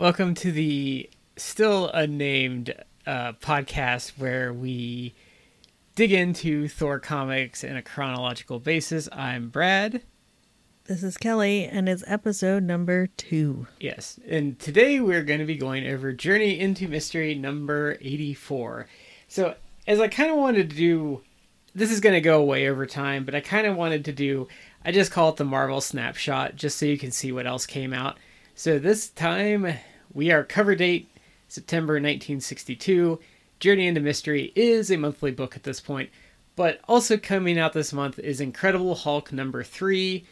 Welcome to the still unnamed uh, podcast where we dig into Thor comics in a chronological basis. I'm Brad. This is Kelly, and it's episode number two. Yes, and today we're going to be going over Journey into Mystery number 84. So, as I kind of wanted to do, this is going to go away over time, but I kind of wanted to do, I just call it the Marvel Snapshot, just so you can see what else came out. So, this time we are cover date September 1962. Journey into Mystery is a monthly book at this point, but also coming out this month is Incredible Hulk number three.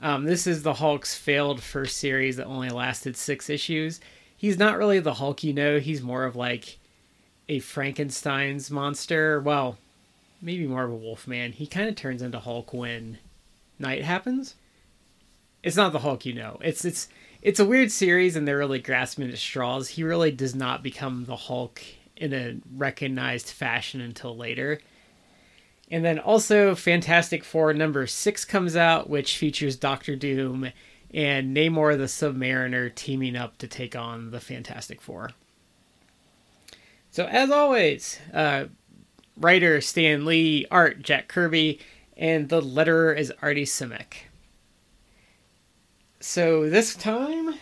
Um, this is the Hulk's failed first series that only lasted six issues. He's not really the Hulk you know, he's more of like a Frankenstein's monster. Well, maybe more of a Wolfman. He kind of turns into Hulk when night happens. It's not the Hulk you know. It's it's it's a weird series and they're really grasping at straws. He really does not become the Hulk in a recognized fashion until later. And then also Fantastic Four number six comes out, which features Doctor Doom and Namor the Submariner teaming up to take on the Fantastic Four. So as always, uh, writer Stan Lee, art Jack Kirby, and the letterer is Artie Simek. So this time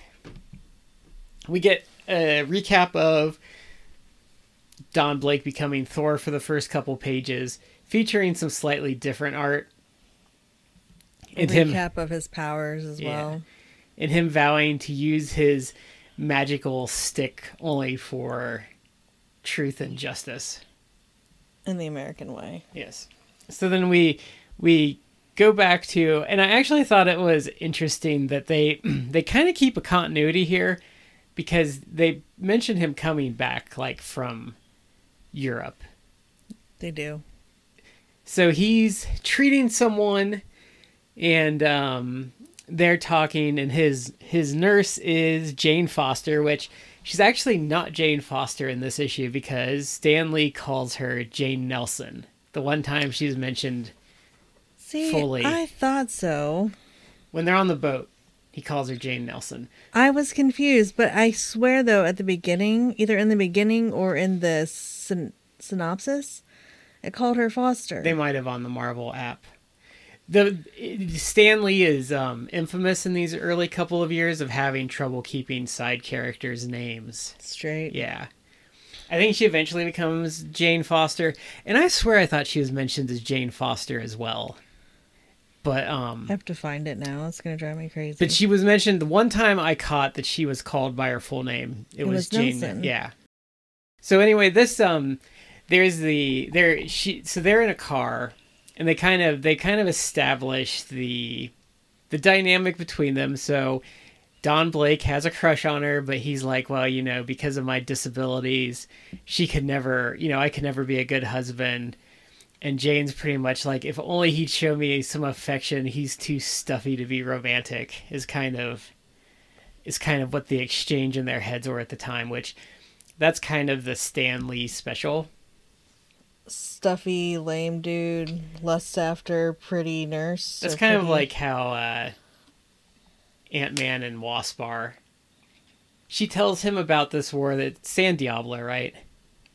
we get a recap of Don Blake becoming Thor for the first couple pages, featuring some slightly different art. And a recap of his powers as Yeah. well. and him vowing to use his magical stick only for truth and justice. In the American way. Yes. So then we we go back to and I actually thought it was interesting that they they kind of keep a continuity here because they mention him coming back like from Europe. They do. So he's treating someone and um they're talking and his his nurse is Jane Foster, which she's actually not Jane Foster in this issue because Stan Lee calls her Jane Nelson. The one time she's mentioned See, Fully. I thought so. when they're on the boat, he calls her Jane Nelson. I was confused, but I swear though, at the beginning, either in the beginning or in the syn- synopsis, it called her Foster. They might have on the Marvel app. The Stan Lee is um, infamous in these early couple of years of having trouble keeping side characters' names. Straight. Yeah. I think she eventually becomes Jane Foster, and I swear I thought she was mentioned as Jane Foster as well. But um I have to find it now. It's gonna drive me crazy. but she was mentioned the one time I caught that she was called by her full name. It, It was, was Jane. Nelson. Yeah. So anyway, this um there's the there she so they're in a car and they kind of they kind of establish the the dynamic between them. So Don Blake has a crush on her, but he's like, well, you know, because of my disabilities, she could never, you know, I could never be a good husband. And Jane's pretty much like, if only he'd show me some affection, he's too stuffy to be romantic. Is kind of, is kind of what the exchange in their heads were at the time. Which, that's kind of the Stan Lee special. stuffy, lame dude, lust after pretty nurse. That's kind of like how uh, Ant Man and Wasp are. She tells him about this war that San Diablo, right?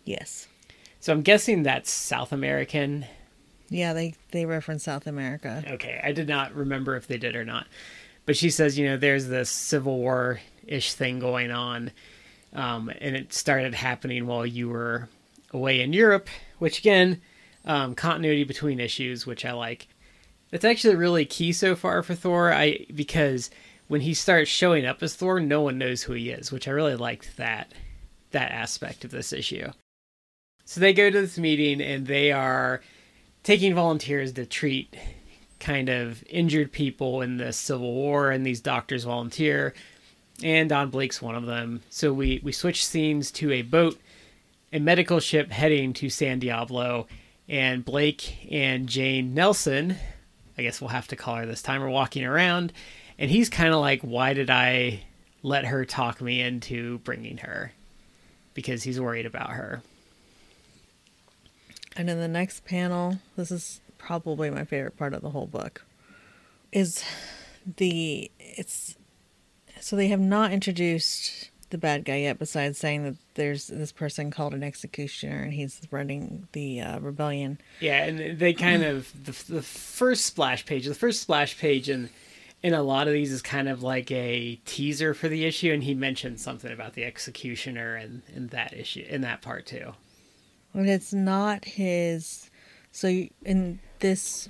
yes, So I'm guessing that's South American. yeah. They they reference South America. Okay, I did not remember if they did or not. But she says, you know, there's this Civil War ish thing going on. Um, and it started happening while you were away in Europe, which again, um, continuity between issues, which I like. That's actually really key so far for Thor. I because when he starts showing up as Thor, no one knows who he is, which I really liked that that aspect of this issue. So they go to this meeting and they are taking volunteers to treat kind of injured people in the Civil War, and these doctors volunteer, and Don Blake's one of them. So we we switch scenes to a boat, a medical ship heading to San Diablo, and Blake and Jane Nelson, I guess we'll have to call her this time, are walking around, and he's kind of like, "Why did I let her talk me into bringing her?" Because he's worried about her. And in the next panel, this is probably my favorite part of the whole book, is the it's so they have not introduced the bad guy yet, besides saying that there's this person called an executioner and he's running the uh, rebellion. Yeah, and they kind of the, the first splash page. The first splash page in in a lot of these is kind of like a teaser for the issue, and he mentioned something about the executioner and in that issue in that part too. But it's not his. So you- in this,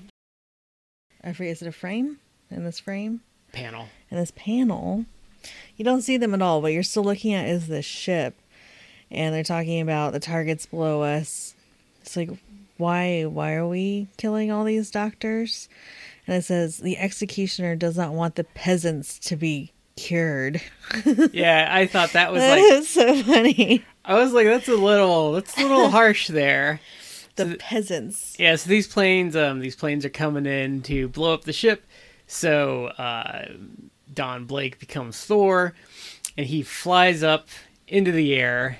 I forget, is it a frame? In this frame, Panel. in this panel, you don't see them at all. What you're still looking at is this ship, and they're talking about the targets below us. It's like, why? Why are we killing all these doctors? And it says the executioner does not want the peasants to be cured. Yeah, I thought that was That like is so funny. I was like that's a little that's a little harsh there. The peasants. Yeah, so these planes, um, these planes are coming in to blow up the ship. So uh, Don Blake becomes Thor, and he flies up into the air,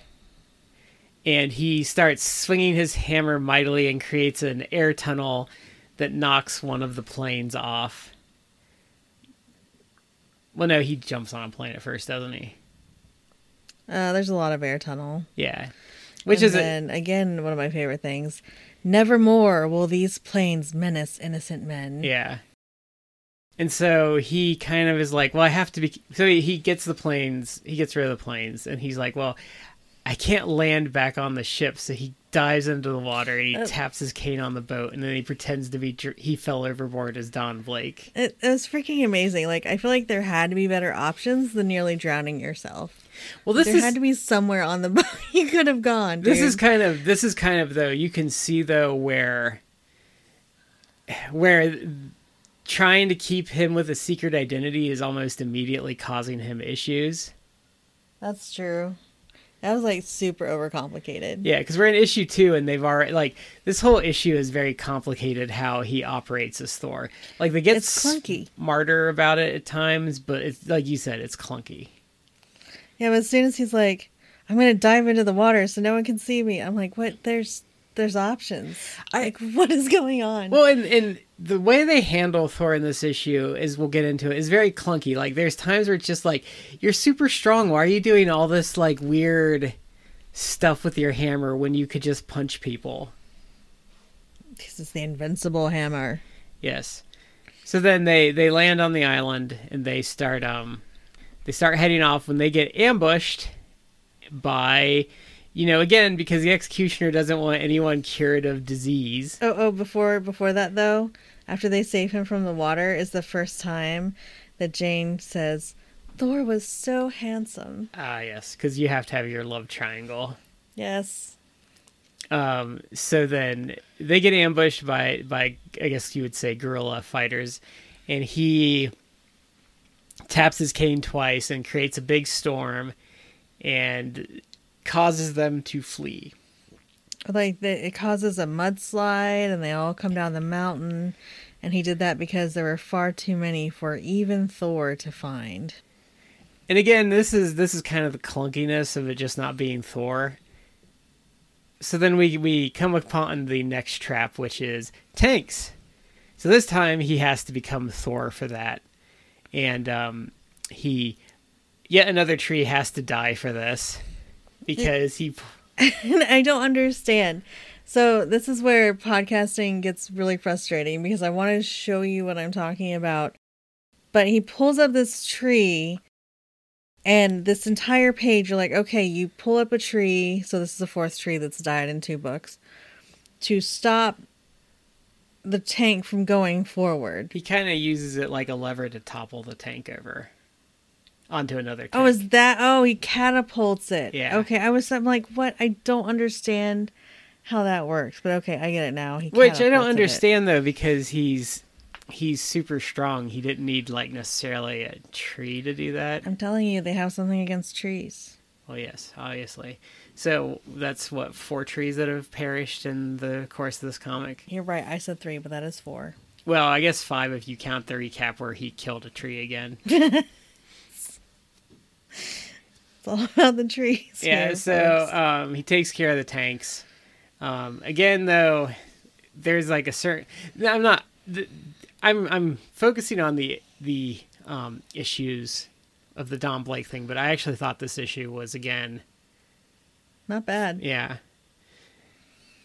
and he starts swinging his hammer mightily and creates an air tunnel that knocks one of the planes off. Well, no, he jumps on a plane at first, doesn't he? Uh, there's a lot of air tunnel. Yeah, which and is a, again one of my favorite things. Nevermore will these planes menace innocent men. Yeah. And so he kind of is like, well, I have to be. So he gets the planes, he gets rid of the planes, and he's like, well, I can't land back on the ship. So he dives into the water and he Oh. taps his cane on the boat, and then he pretends to be dr- he fell overboard as Don Blake. It, it was freaking amazing. Like I feel like there had to be better options than nearly drowning yourself. Well, this there is had to be somewhere on the boat you could have gone. this is kind of this is kind of though you can see though where where trying to keep him with a secret identity is almost immediately causing him issues. that's true. That was like super overcomplicated. Yeah, because we're in issue two, and they've already like this whole issue is very complicated. How he operates as Thor, like they get It's clunky. smarter about it at times, but it's like you said, it's clunky. Yeah, but as soon as he's like, "I'm gonna dive into the water so no one can see me," I'm like, "What? There's there's options. like, what is going on?" Well, and and the way they handle Thor in this issue is we'll get into it is very clunky. Like there's times where it's just like you're super strong. Why are you doing all this like weird stuff with your hammer when you could just punch people? this is the invincible hammer. Yes. So then they they land on the island and they start um they start heading off when they get ambushed by you know again because the executioner doesn't want anyone cured of disease. Oh, oh, before before that though, after they save him from the water, is the first time that Jane says, "Thor was so handsome." Ah yes, cuz you have to have your love triangle. Yes. Um so then they get ambushed by by I guess you would say guerrilla fighters and he taps his cane twice and creates a big storm and causes them to flee. Like the, it causes a mudslide, and they all come down the mountain. And he did that because there were far too many for even Thor to find. And again, this is this is kind of the clunkiness of it just not being Thor. So then we we come upon the next trap, which is tanks. So this time he has to become Thor for that, and um, he yet another tree has to die for this because he and I don't understand. So this is where podcasting gets really frustrating because I want to show you what I'm talking about. But he pulls up this tree and this entire page you're like, okay, you pull up a tree, so this is the fourth tree that's died in two books, to stop the tank from going forward. he kind of uses it like a lever to topple the tank over onto another. Tank. Oh, is that oh he catapults it. Yeah. Okay. I was I'm like, what? I don't understand how that works. But okay, I get it now. He Which I don't catapulted it. understand though, because he's he's super strong. He didn't need like necessarily a tree to do that. I'm telling you, they have something against trees. Well, yes, obviously. So that's what four trees that have perished in the course of this comic. You're right. I said three, but that is four. Well, I guess five if you count the recap where he killed a tree again. It's all about the trees. yeah. here, So um, he takes care of the tanks. Um, again, though, there's like a certain. I'm not. I'm I'm focusing on the the um, issues of the Don Blake thing, but I actually thought this issue was again, Not bad. yeah.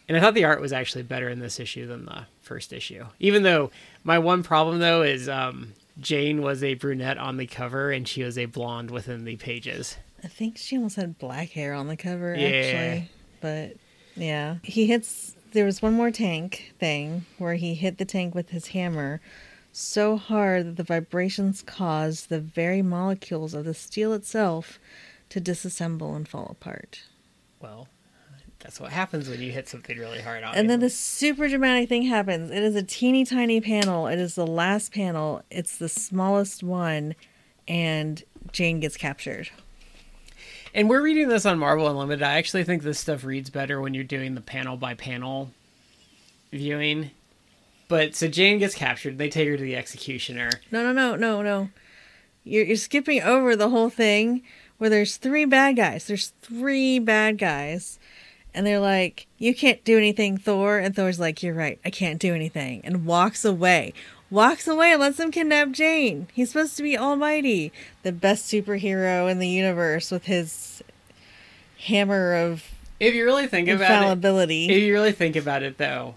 And I thought the art was actually better in this issue than the first issue. Even though my one problem though is um, Jane was a brunette on the cover and she was a blonde within the pages. I think she almost had black hair on the cover, Yeah. actually. But yeah, he hits. There was one more tank thing where he hit the tank with his hammer so hard that the vibrations caused the very molecules of the steel itself to disassemble and fall apart. Well, that's what happens when you hit something really hard on. It. And then this super dramatic thing happens. It is a teeny tiny panel. It is the last panel. It's the smallest one, and Jane gets captured. And we're reading this on Marvel Unlimited. I actually think this stuff reads better when you're doing the panel by panel viewing. But so Jane gets captured. They take her to the executioner. No, no, no, no, no. You're, you're skipping over the whole thing where there's three bad guys. There's three bad guys. And they're like, You can't do anything, Thor. And Thor's like, You're right. I can't do anything. And walks away. Walks away and lets them kidnap Jane. He's supposed to be almighty, the best superhero in the universe with his hammer of If you really think about it, infallibility. if you really think about it, though,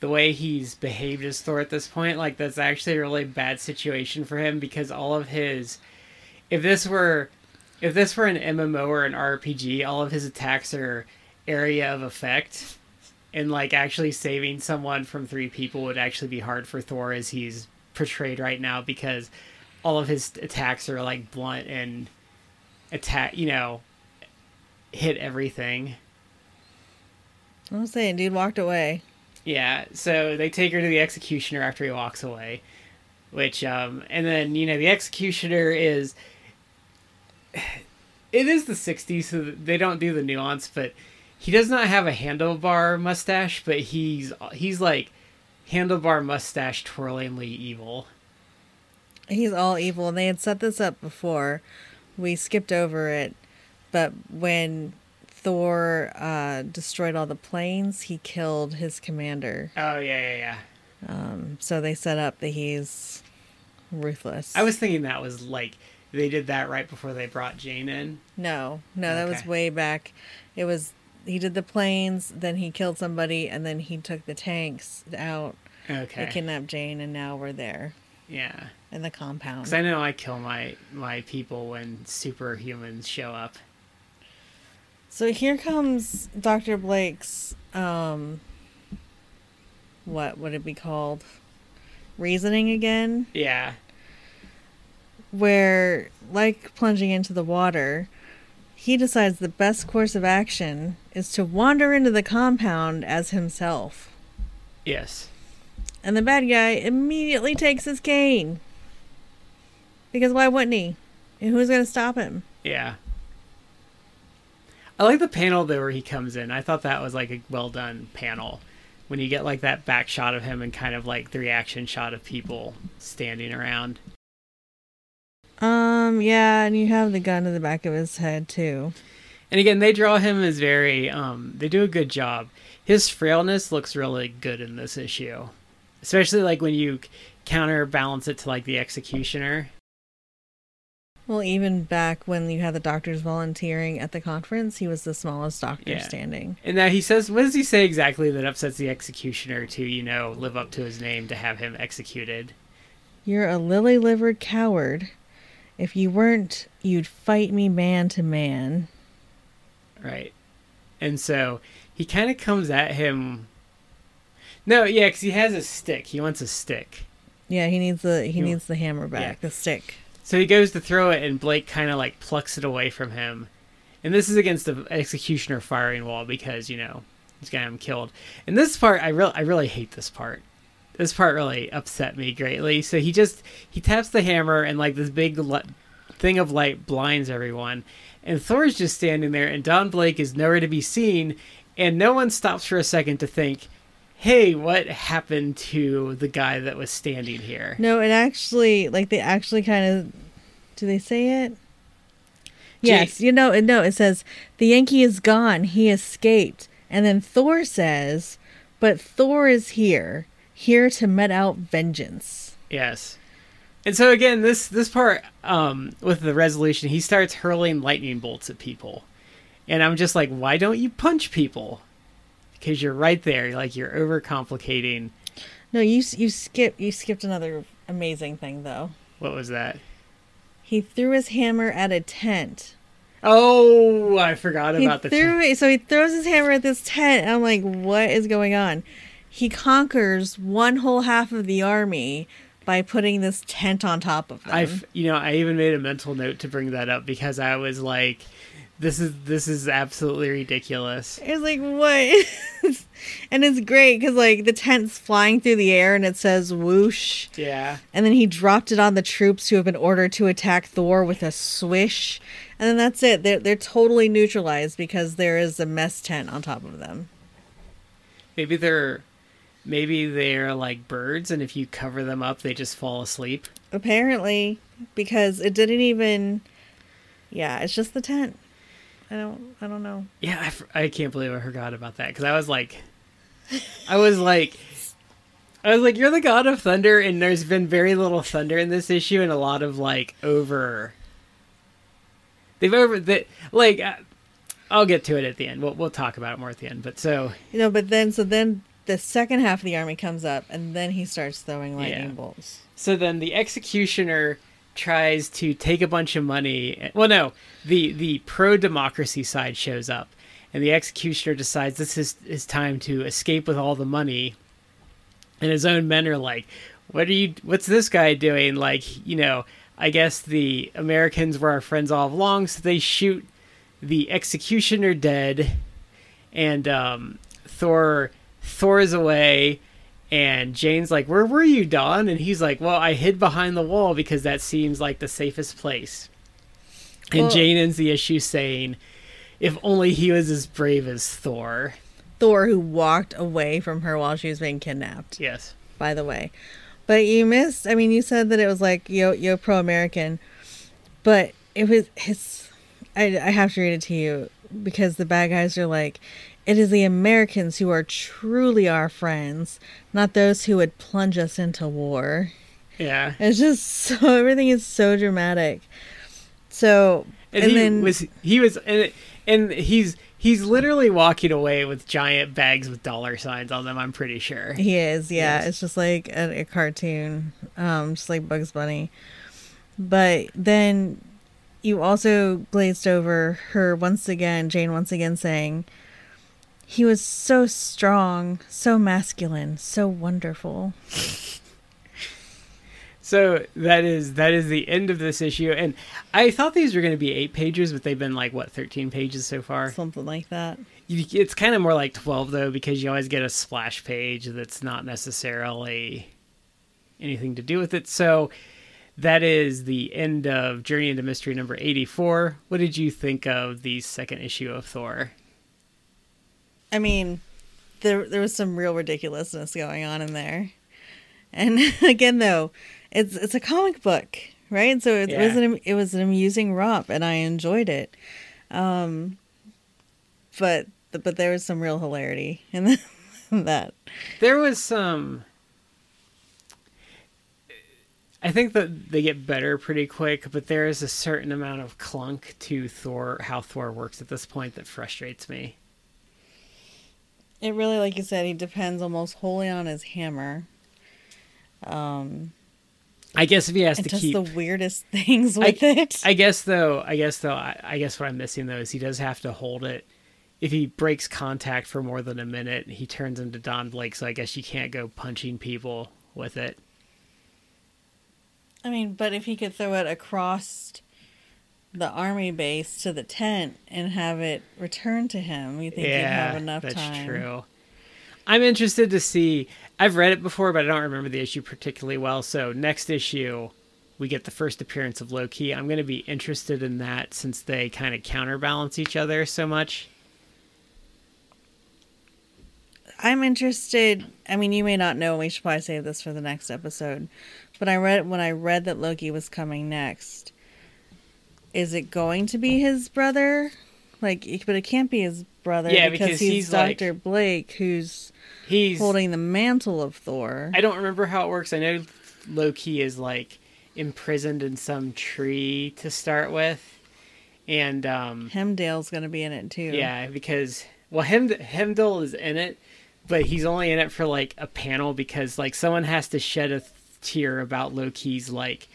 the way he's behaved as Thor at this point, like that's actually a really bad situation for him because all of his, if this were, if this were an MMO or an RPG, all of his attacks are area of effect, and like actually saving someone from three people would actually be hard for Thor as he's portrayed right now because all of his attacks are like blunt and attack, you know, hit everything. I'm saying, dude walked away. Yeah, so they take her to the executioner after he walks away, which um and then you know the executioner is it is the 60s so they don't do the nuance but he does not have a handlebar mustache but he's he's like handlebar mustache twirlingly evil. He's all evil, and they had set this up before. We skipped over it, but when Thor uh, destroyed all the planes, he killed his commander. Oh yeah, yeah, yeah. So they set up that he's ruthless. I was thinking that was like they did that right before they brought Jane in. no, no, that was way back. It was he did the planes, then he killed somebody, and then he took the tanks out. Okay. They kidnapped Jane, and now we're there Yeah. in the compound. Because I know I kill my my people when superhumans show up. So here comes Dr. Blake's um what would it be called? Reasoning again, Yeah. where like plunging into the water, he decides the best course of action is to wander into the compound as himself. Yes. And the bad guy immediately takes his cane. Because why wouldn't he? And who's going to stop him? Yeah. I like the panel though where he comes in. I thought that was like a well done panel. When you get like that back shot of him and kind of like the reaction shot of people standing around. Um, yeah, and you have the gun in the back of his head too. And again, they draw him as very um they do a good job. His frailness looks really good in this issue. Especially like when you counterbalance it to like the executioner. Well, even back when you had the doctors volunteering at the conference, he was the smallest doctor Yeah. standing. And now he says, what does he say exactly that upsets the executioner to, you know, live up to his name to have him executed? You're a lily livered coward. If you weren't, you'd fight me man to man. Right. And so he kind of comes at him. No, yeah, because he has a stick. He wants a stick. Yeah, he needs the he You- needs the hammer back, Yeah. the stick. So he goes to throw it, and Blake kind of like plucks it away from him. And this is against the executioner firing wall because you know he's gonna have him killed. And this part, I really, I really hate this part. This part really upset me greatly. So he just he taps the hammer, and like this big li- thing of light blinds everyone. And Thor's just standing there, and Don Blake is nowhere to be seen. And no one stops for a second to think, "Hey, what happened to the guy that was standing here?" No, it actually like they actually kind of do they say it? Yes, you know, no, it says the Yankee is gone. He escaped. And then Thor says, But Thor is here, here to met out vengeance. Yes. And so again, this this part um, with the resolution, he starts hurling lightning bolts at people, and I'm just like, why don't you punch people? Because you're right there, like you're overcomplicating. No, you you skip you skipped another amazing thing though. What was that? He threw his hammer at a tent. Oh, I forgot He about the. threw it, so he throws his hammer at this tent. And I'm like, what is going on? He conquers one whole half of the army by putting this tent on top of them. I've you know I even made a mental note to bring that up because I was like, this is this is absolutely ridiculous. It was like, what? and it's great because, like, the tent's flying through the air and it says whoosh. Yeah. And then he dropped it on the troops who have been ordered to attack Thor with a swish. And then that's it. They're, they're totally neutralized because there is a mess tent on top of them. Maybe they're maybe they're like birds, and if you cover them up, they just fall asleep. Apparently, because it didn't even. Yeah, it's just the tent. I don't. I don't know. Yeah, I, I can't believe I forgot about that because I was like, I was like, I was like, you're the god of thunder, and there's been very little thunder in this issue, and a lot of like over. They've over that like. Uh, I'll get to it at the end. We'll we'll talk about it more at the end. But so You know, but then so then the second half of the army comes up, and then he starts throwing lightning Yeah. bolts. So then the executioner tries to take a bunch of money. Well, no, the the pro democracy side shows up, and the executioner decides this is his time to escape with all the money. And his own men are like, "What are you? What's this guy doing?" Like, you know, I guess the Americans were our friends all along, so they shoot the executioner dead, and um, Thor Thor's away. And Jane's like, "Where were you, Don?" And he's like, "Well, I hid behind the wall because that seems like the safest place." And Well- Jane ends the issue saying, "If only he was as brave as Thor." Thor, who walked away from her while she was being kidnapped. Yes. by the way. But you missed. I mean, you said that it was like yo yo pro American, but it was his. I I have to read it to you because the bad guys are like, it is the Americans who are truly our friends, not those who would plunge us into war. Yeah. It's just so everything is so dramatic. So And, and, he then was he was and, and he's he's literally walking away with giant bags with dollar signs on them. I'm pretty sure. He is, yeah. Yes. It's just like a, a cartoon, um, just like Bugs Bunny. But then you also glazed over her once again, Jane once again saying, he was so strong, so masculine, so wonderful. So that is that is the end of this issue, and I thought these were going to be eight pages, but they've been like what thirteen pages so far. Something like that. You, it's kind of more like twelve though, because you always get a splash page that's not necessarily anything to do with it. So that is the end of Journey into Mystery number eighty-four. What did you think of the second issue of Thor? I mean, there there was some real ridiculousness going on in there. And again though, it's it's a comic book, right? So it, Yeah. was an it was an amusing romp and I enjoyed it. Um but but there was some real hilarity in that. There was some. I think that they get better pretty quick, but there is a certain amount of clunk to Thor, how Thor works at this point that frustrates me. It really like you said, he depends almost wholly on his hammer. Um I guess if he has to keep. the weirdest things with it. I guess though, I guess though, I, I guess what I'm missing though is he does have to hold it. If he breaks contact for more than a minute, he turns into Don Blake. So I guess you can't go punching people with it. I mean, but if he could throw it across the army base to the tent and have it returned to him, you think he'd have enough that's time? true. I'm interested to see. I've read it before, but I don't remember the issue particularly well. So next issue, we get the first appearance of Loki. I'm going to be interested in that since they kind of counterbalance each other so much. I'm interested. I mean, you may not know. We should probably save this for the next episode. But I read when I read that Loki was coming next. Is it going to be his brother Like, but it can't be his brother Yeah, because, because he's, he's, like- Doctor Blake, who's He's holding the mantle of Thor. I don't remember how it works. I know Loki is like imprisoned in some tree to start with, and um, Heimdall's gonna be in it too. yeah, because well, Hem Heimdall is in it, but he's only in it for like a panel because like someone has to shed a tear about Loki's like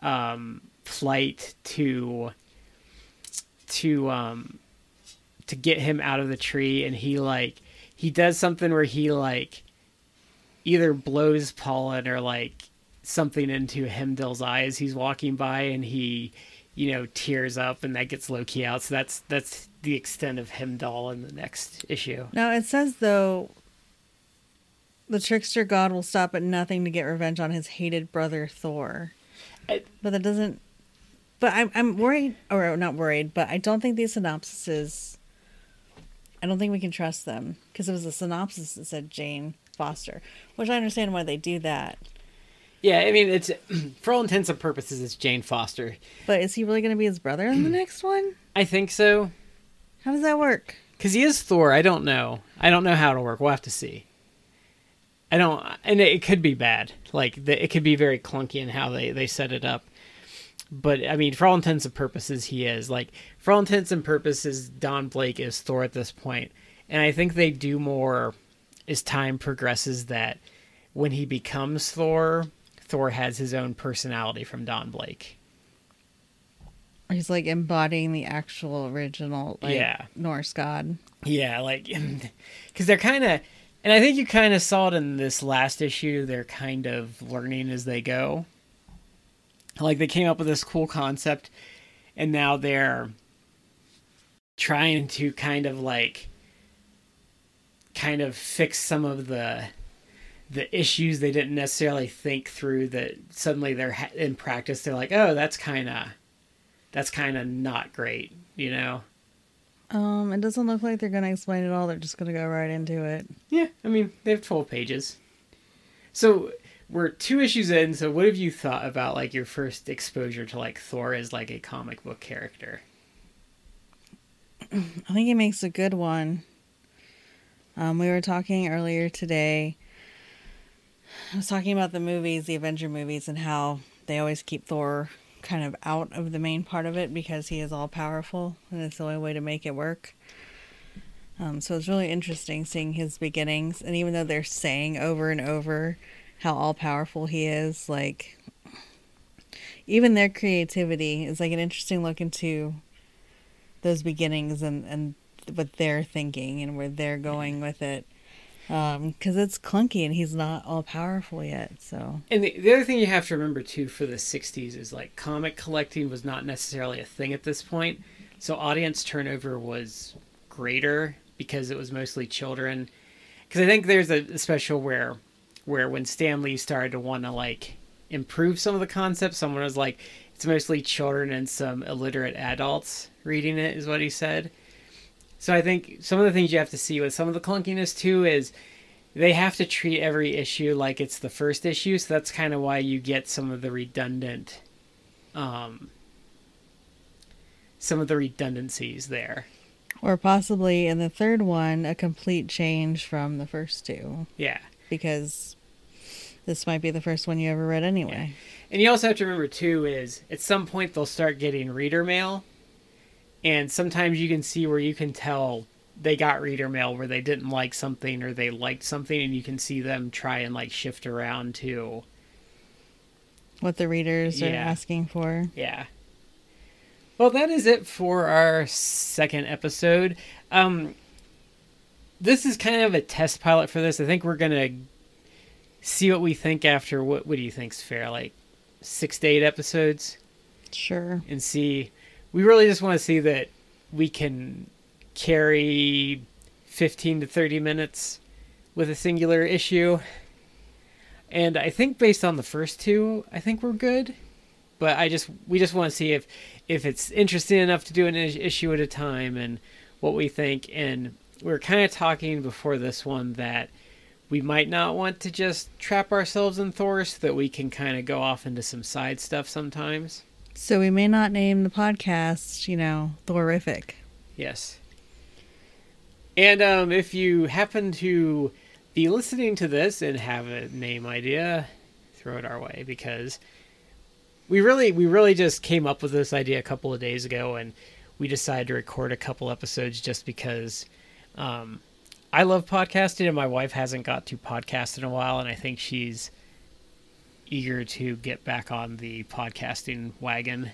um, plight to to um to get him out of the tree, and he like he does something where he like either blows pollen or like something into Heimdall's eye as he's walking by, and he, you know, tears up, and that gets Loki out. So that's that's the extent of Hemdall in the next issue. Now it says though, the trickster god will stop at nothing to get revenge on his hated brother Thor. I- but that doesn't. But I'm I'm worried, or not worried, but I don't think these synopsises. I don't think we can trust them because it was a synopsis that said Jane Foster, which I understand why they do that. Yeah, I mean, it's for all intents and purposes, it's Jane Foster. But is he really going to be his brother in the next one? I think so How does that work? because he is Thor. I don't know. I don't know how it'll work. We'll have to see. I don't, and it, could be bad. Like the, it could be very clunky in how they they set it up. But I mean, for all intents and purposes, he is like for all intents and purposes, Don Blake is Thor at this point, and I think they do more as time progresses. That when he becomes Thor, Thor has his own personality from Don Blake. He's like embodying the actual original, like Yeah. Norse god. Yeah, like because they're kind of, and I think you kind of saw it in this last issue. They're kind of learning as they go. Like they came up with this cool concept, and now they're trying to kind of like, kind of fix some of the the issues they didn't necessarily think through. That suddenly they're ha- in practice. They're like, oh, that's kind of, that's kind of not great, you know. Um, it doesn't look like they're going to explain it all. They're just going to go right into it. Yeah, I mean, they have 12 pages. So, we're two issues in, so what have you thought about like your first exposure to like Thor as like a comic book character? I think he makes a good one. Um, we were talking earlier today. I was talking about the movies, the Avenger movies, and how they always keep Thor kind of out of the main part of it because he is all powerful, and it's the only way to make it work. Um, so it's really interesting seeing his beginnings, and even though they're saying over and over how all powerful he is, like even their creativity is like an interesting look into those beginnings and and what they're thinking and where they're going with it um, because it's clunky and he's not all powerful yet so And the, the other thing you have to remember too for the 60s is like comic collecting was not necessarily a thing at this point. So audience turnover was greater because it was mostly children. Because I think there's a special where where when Stan Lee started to want to like improve some of the concepts, someone was like, it's mostly children and some illiterate adults reading it, is what he said. So I think some of the things you have to see with some of the clunkiness too is they have to treat every issue like it's the first issue, so that's kind of why you get some of the redundant um some of the redundancies there. or possibly in the third one a complete change from the first two Yeah. Because this might be the first one you ever read anyway. And you also have to remember too is at some point they'll start getting reader mail, and sometimes you can see where you can tell they got reader mail where they didn't like something or they liked something, and you can see them try and like shift around to what the readers are asking for. Yeah. Well, that is it for our second episode. Um, this is kind of a test pilot for this. I think we're gonna see what we think after. What What do you think's fair? Like six to eight episodes. sure and see we really just want to see that we can carry 15 to 30 minutes with a singular issue and i think based on the first two i think we're good but i just we just want to see if if it's interesting enough to do an issue at a time and what we think and we are kind of talking before this one that we might not want to just trap ourselves in Thor so that we can kind of go off into some side stuff sometimes. so we may not name the podcast you know thorific Yes. And um, if you happen to be listening to this and have a name idea, throw it our way because we really we really just came up with this idea a couple of days ago and we decided to record a couple episodes just because um, I love podcasting and my wife hasn't got to podcast in a while and I think she's eager to get back on the podcasting wagon.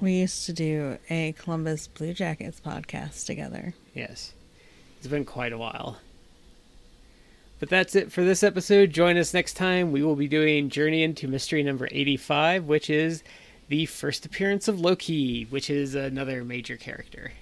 We used to do a Columbus Blue Jackets podcast together. Yes. It's been quite a while. But that's it for this episode. Join us next time. We will be doing Journey into Mystery number 85, which is the first appearance of Loki, which is another major character.